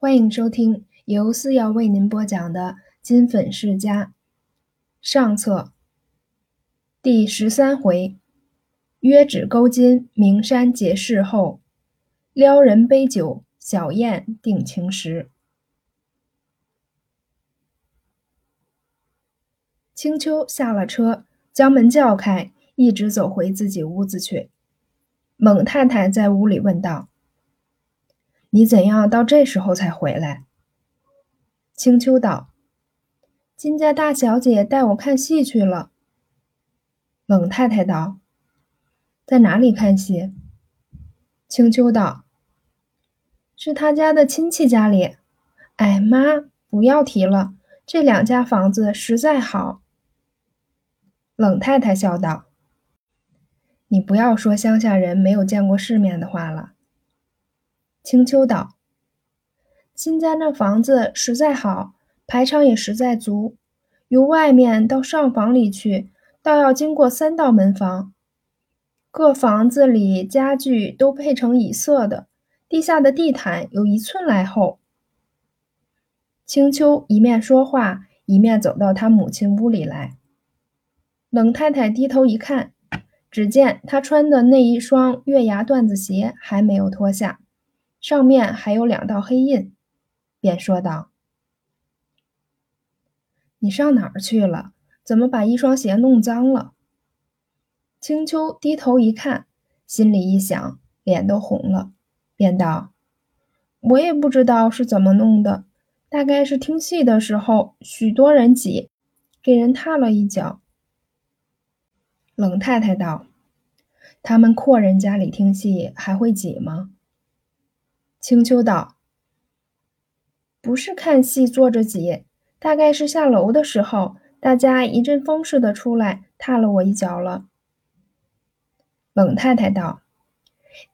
欢迎收听由思瑶为您播讲的《金粉世家》上册第十三回：约指勾金，名山结世后；撩人杯酒，小宴定情时。青秋下了车，将门叫开，一直走回自己屋子去。猛太太在屋里问道：“你怎样到这时候才回来？”青秋道：“金家大小姐带我看戏去了。”冷太太道：“在哪里看戏？”青秋道：“是他家的亲戚家里。”哎妈，不要提了，这两家房子实在好。冷太太笑道：“你不要说乡下人没有见过世面的话了。”青丘道。金家那房子实在好，排场也实在足。由外面到上房里去，倒要经过三道门房。各房子里家具都配成以色的，地下的地毯有一寸来厚。青丘一面说话，一面走到他母亲屋里来。冷太太低头一看，只见他穿的那一双月牙缎子鞋还没有脱下，上面还有两道黑印。便说道：“你上哪儿去了？怎么把一双鞋弄脏了？”青秋低头一看，心里一想，脸都红了，便道：“我也不知道是怎么弄的，大概是听戏的时候，许多人挤，给人踏了一脚。”冷太太道：“他们阔人家里听戏还会挤吗？”青秋道。不是看戏坐着挤，大概是下楼的时候，大家一阵风似的出来，踏了我一脚了。冷太太道：“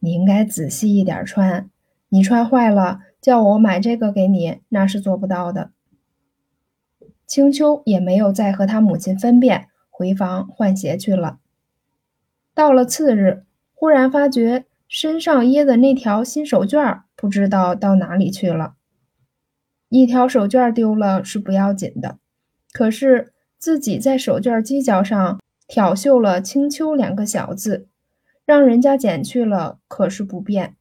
你应该仔细一点穿，你穿坏了，叫我买这个给你，那是做不到的。”青秋也没有再和他母亲分辨，回房换鞋去了。到了次日，忽然发觉身上掖的那条新手绢不知道到哪里去了。一条手绢丢了是不要紧的，可是自己在手绢犄角上挑绣了“青丘”两个小字，让人家捡去了可是不便。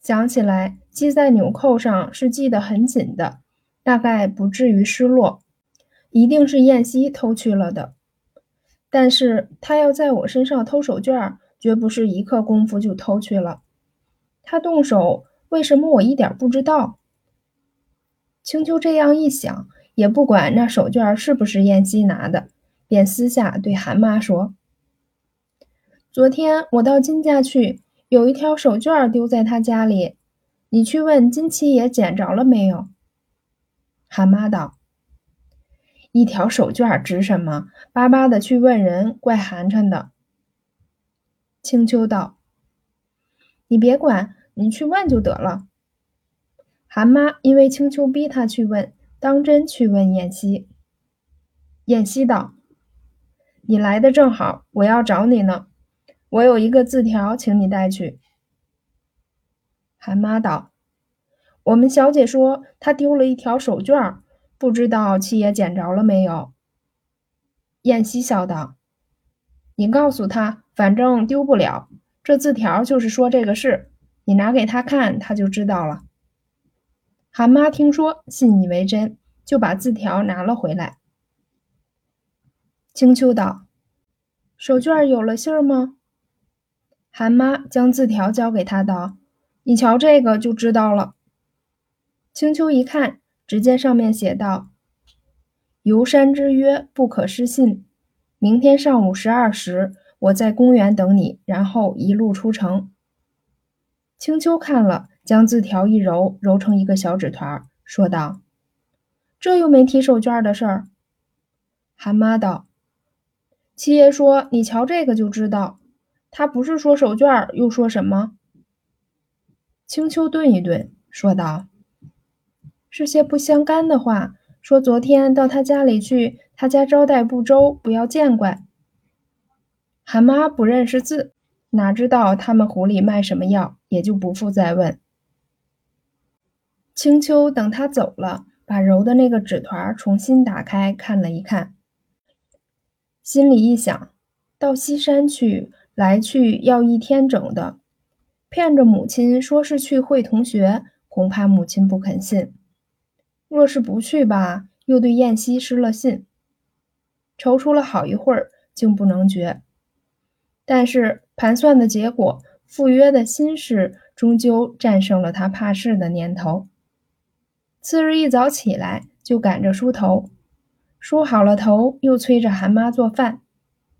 想起来系在纽扣上是系得很紧的，大概不至于失落，一定是燕西偷去了的。但是他要在我身上偷手绢，绝不是一刻功夫就偷去了。他动手，为什么我一点不知道？青秋这样一想，也不管那手绢是不是燕西拿的，便私下对韩妈说：“昨天我到金家去，有一条手绢丢在他家里，你去问金七爷捡着了没有？”韩妈道：“一条手绢值什么？巴巴的去问人，怪寒碜的。”青秋道：“你别管，你去问就得了。”韩妈因为青秋逼她去问，当真去问燕西。燕西道：“你来的正好，我要找你呢。我有一个字条，请你带去。”韩妈道：“我们小姐说她丢了一条手绢，不知道七爷捡着了没有。”燕西笑道：“你告诉他，反正丢不了。这字条就是说这个事，你拿给他看，他就知道了。”韩妈听说，信以为真，就把字条拿了回来。青秋道：“手绢有了信儿吗？”韩妈将字条交给他道：“你瞧这个就知道了。”青秋一看，只见上面写道：“游山之约不可失信。明天上午十二时，我在公园等你，然后一路出城。”青秋看了。将字条一揉，揉成一个小纸团，说道：“这又没提手绢的事儿。”韩妈道：“七爷说，你瞧这个就知道。他不是说手绢，又说什么？”青秋顿一顿，说道：“是些不相干的话。说昨天到他家里去，他家招待不周，不要见怪。”韩妈不认识字，哪知道他们湖里卖什么药，也就不复再问。青秋等他走了，把揉的那个纸团重新打开看了一看，心里一想：到西山去，来去要一天整的，骗着母亲说是去会同学，恐怕母亲不肯信。若是不去吧，又对燕西失了信。踌躇了好一会儿，竟不能决。但是盘算的结果，赴约的心事，终究战胜了他怕事的念头。次日一早起来，就赶着梳头，梳好了头，又催着韩妈做饭。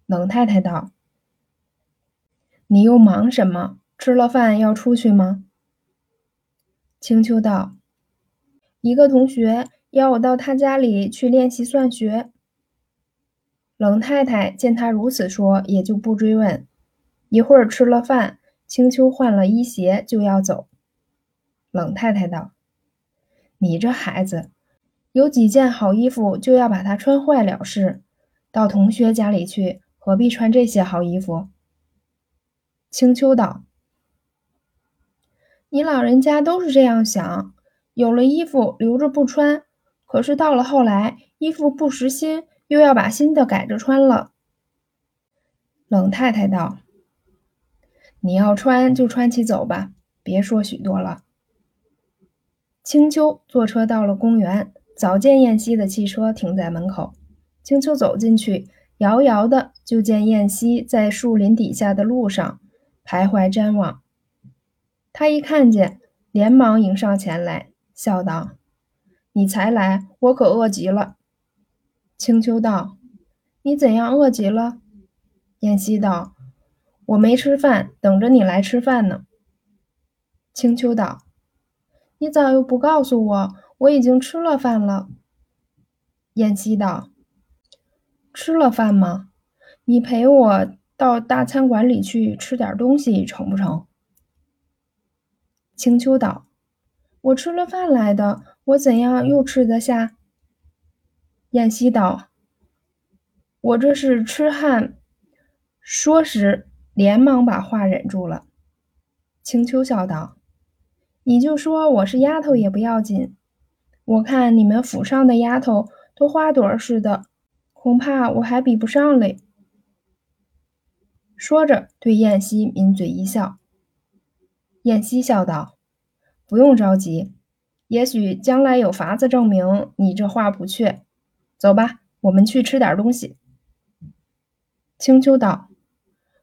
冷太太道：“你又忙什么？吃了饭要出去吗？”青秋道：“一个同学要我到他家里去练习算学。”冷太太见他如此说，也就不追问。一会儿吃了饭，青秋换了衣鞋就要走。冷太太道。你这孩子，有几件好衣服就要把它穿坏了事。到同学家里去，何必穿这些好衣服？青秋道：“你老人家都是这样想，有了衣服留着不穿，可是到了后来，衣服不实心，又要把新的改着穿了。”冷太太道：“你要穿就穿起走吧，别说许多了。”青秋坐车到了公园，早见燕西的汽车停在门口。青秋走进去，遥遥的就见燕西在树林底下的路上徘徊瞻望。他一看见，连忙迎上前来，笑道：“你才来，我可饿极了。”青丘道：“你怎样饿极了？”燕西道：“我没吃饭，等着你来吃饭呢。”青丘道。你咋又不告诉我？我已经吃了饭了。燕西道：“吃了饭吗？你陪我到大餐馆里去吃点东西，成不成？”青丘道：“我吃了饭来的，我怎样又吃得下？”燕西道：“我这是痴汉。”说时，连忙把话忍住了。青秋笑道。你就说我是丫头也不要紧，我看你们府上的丫头都花朵似的，恐怕我还比不上嘞。说着，对燕西抿嘴一笑。燕西笑道：“不用着急，也许将来有法子证明你这话不确。走吧，我们去吃点东西。”青丘道：“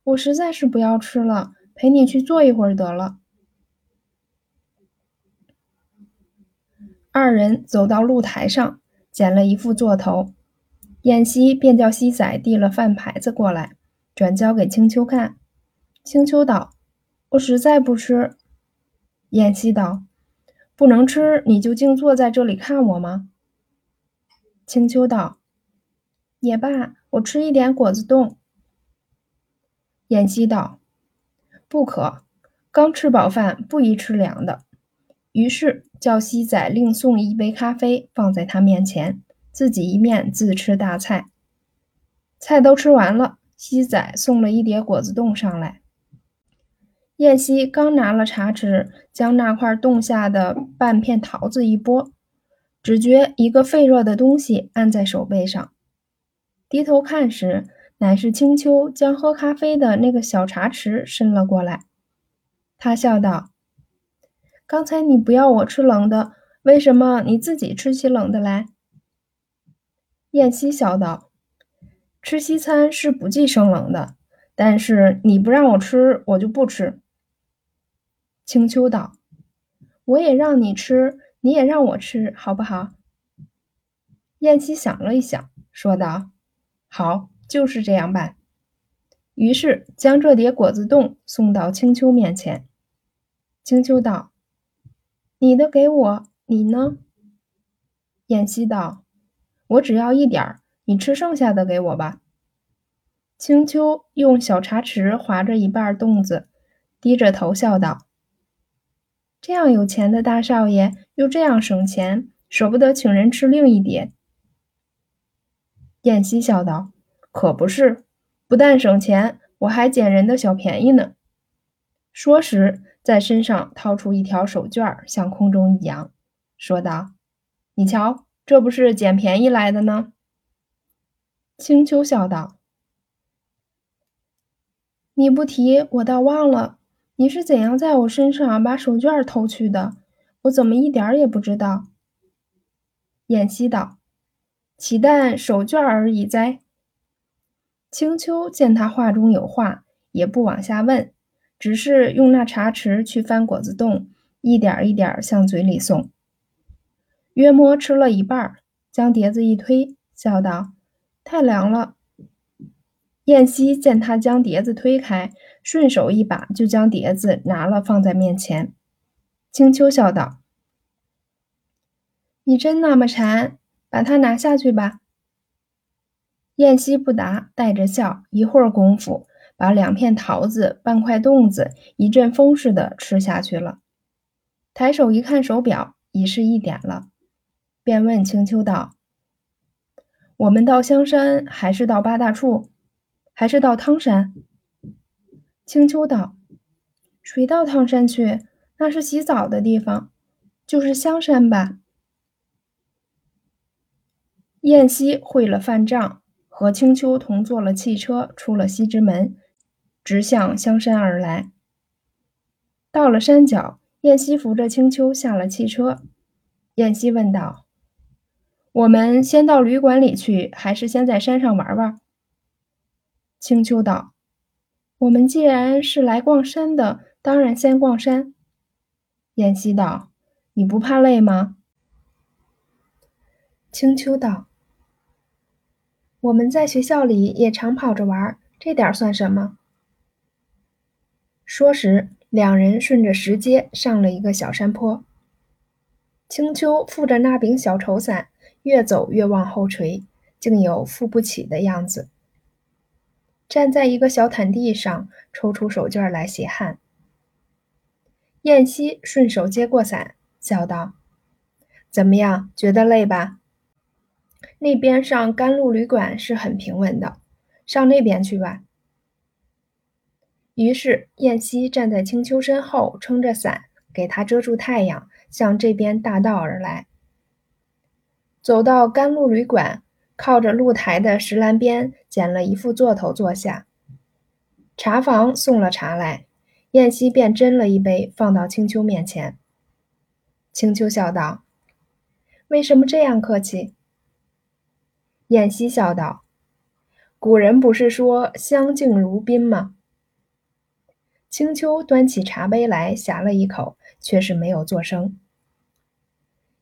我实在是不要吃了，陪你去坐一会儿得了。”二人走到露台上，捡了一副座头，燕西便叫西仔递了饭牌子过来，转交给青丘看。青丘道：“我实在不吃。”燕西道：“不能吃，你就静坐在这里看我吗？”青秋道：“也罢，我吃一点果子冻。”燕西道：“不可，刚吃饱饭，不宜吃凉的。”于是叫西仔另送一杯咖啡放在他面前，自己一面自吃大菜。菜都吃完了，西仔送了一碟果子冻上来。燕西刚拿了茶匙，将那块冻下的半片桃子一剥，只觉一个沸热的东西按在手背上，低头看时，乃是青秋将喝咖啡的那个小茶匙伸了过来。他笑道。刚才你不要我吃冷的，为什么你自己吃起冷的来？燕西笑道：“吃西餐是不忌生冷的，但是你不让我吃，我就不吃。”青丘道：“我也让你吃，你也让我吃，好不好？”燕西想了一想，说道：“好，就是这样办。”于是将这碟果子冻送到青丘面前。青丘道。你的给我，你呢？燕西道：“我只要一点儿，你吃剩下的给我吧。”青丘用小茶匙划着一半冻子，低着头笑道：“这样有钱的大少爷，又这样省钱，舍不得请人吃另一碟。”燕西笑道：“可不是，不但省钱，我还捡人的小便宜呢。”说时。在身上掏出一条手绢，向空中一扬，说道：“你瞧，这不是捡便宜来的呢。”青丘笑道：“你不提，我倒忘了，你是怎样在我身上把手绢偷去的？我怎么一点也不知道？”燕西道：“岂但手绢而已哉？”青丘见他话中有话，也不往下问，只是用那茶匙去翻果子洞，一点一点向嘴里送。约摸吃了一半，将碟子一推，笑道：“太凉了。”燕西见他将碟子推开，顺手一把就将碟子拿了，放在面前。青丘笑道：“你真那么馋，把它拿下去吧。”燕西不答，带着笑，一会儿功夫，把两片桃子、半块粽子一阵风似的吃下去了。抬手一看手表，已是一点了，便问青丘道：“我们到香山，还是到八大处，还是到汤山？”青丘道：“谁到汤山去？那是洗澡的地方，就是香山吧。”燕西会了饭账。和青丘同坐了汽车，出了西直门，直向香山而来。到了山脚，燕西扶着青丘下了汽车。燕西问道：“我们先到旅馆里去，还是先在山上玩玩？”青丘道：“我们既然是来逛山的，当然先逛山。”燕西道：“你不怕累吗？”青丘道。我们在学校里也常跑着玩，这点算什么？说时，两人顺着石阶上了一个小山坡。青丘负着那柄小绸伞，越走越往后垂，竟有负不起的样子。站在一个小毯地上，抽出手绢来洗汗。燕西顺手接过伞，笑道：“怎么样，觉得累吧？”那边上甘露旅馆是很平稳的，上那边去吧。于是燕西站在青丘身后，撑着伞给他遮住太阳，向这边大道而来。走到甘露旅馆，靠着露台的石栏边捡了一副座头坐下。茶房送了茶来，燕西便斟了一杯放到青丘面前。青丘笑道：“为什么这样客气？”燕西笑道：“古人不是说相敬如宾吗？”青丘端起茶杯来，呷了一口，却是没有作声。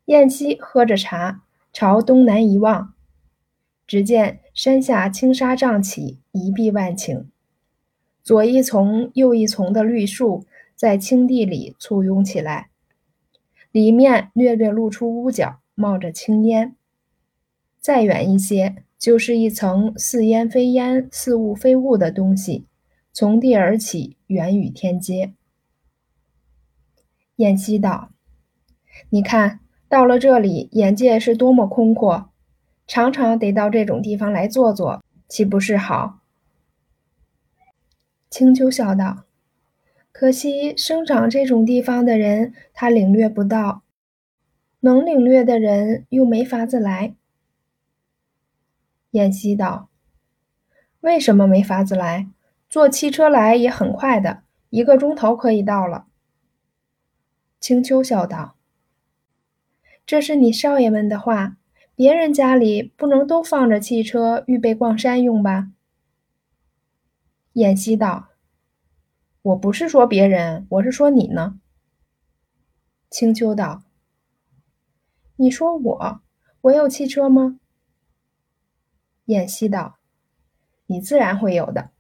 燕西喝着茶，朝东南一望，只见山下青纱帐起，一碧万顷，左一丛右一丛的绿树在青地里簇拥起来，里面略略露出屋角，冒着青烟。再远一些，就是一层似烟非烟、似雾非雾的东西，从地而起，远与天接。燕西道：“你看到了这里，眼界是多么空阔，常常得到这种地方来坐坐，岂不是好？”青丘笑道：“可惜生长这种地方的人，他领略不到；能领略的人，又没法子来。”燕西道：“为什么没法子来？坐汽车来也很快的，一个钟头可以到了。”青丘笑道：“这是你少爷们的话，别人家里不能都放着汽车预备逛山用吧？”燕西道：“我不是说别人，我是说你呢。”青丘道：“你说我，我有汽车吗？”燕西道：“你自然会有的。”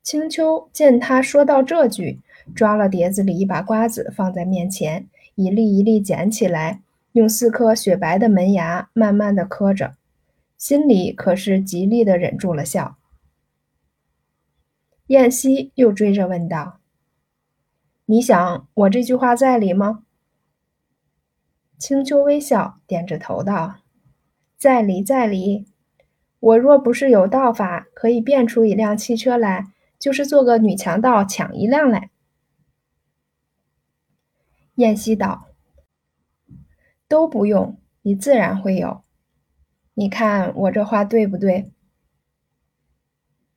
青丘见他说到这句，抓了碟子里一把瓜子放在面前，一粒一粒捡起来，用四颗雪白的门牙慢慢的磕着，心里可是极力的忍住了笑。燕西又追着问道：“你想我这句话在理吗？”青丘微笑，点着头道。在理，在理。我若不是有道法，可以变出一辆汽车来，就是做个女强盗抢一辆来。燕西道：“都不用，你自然会有。你看我这话对不对？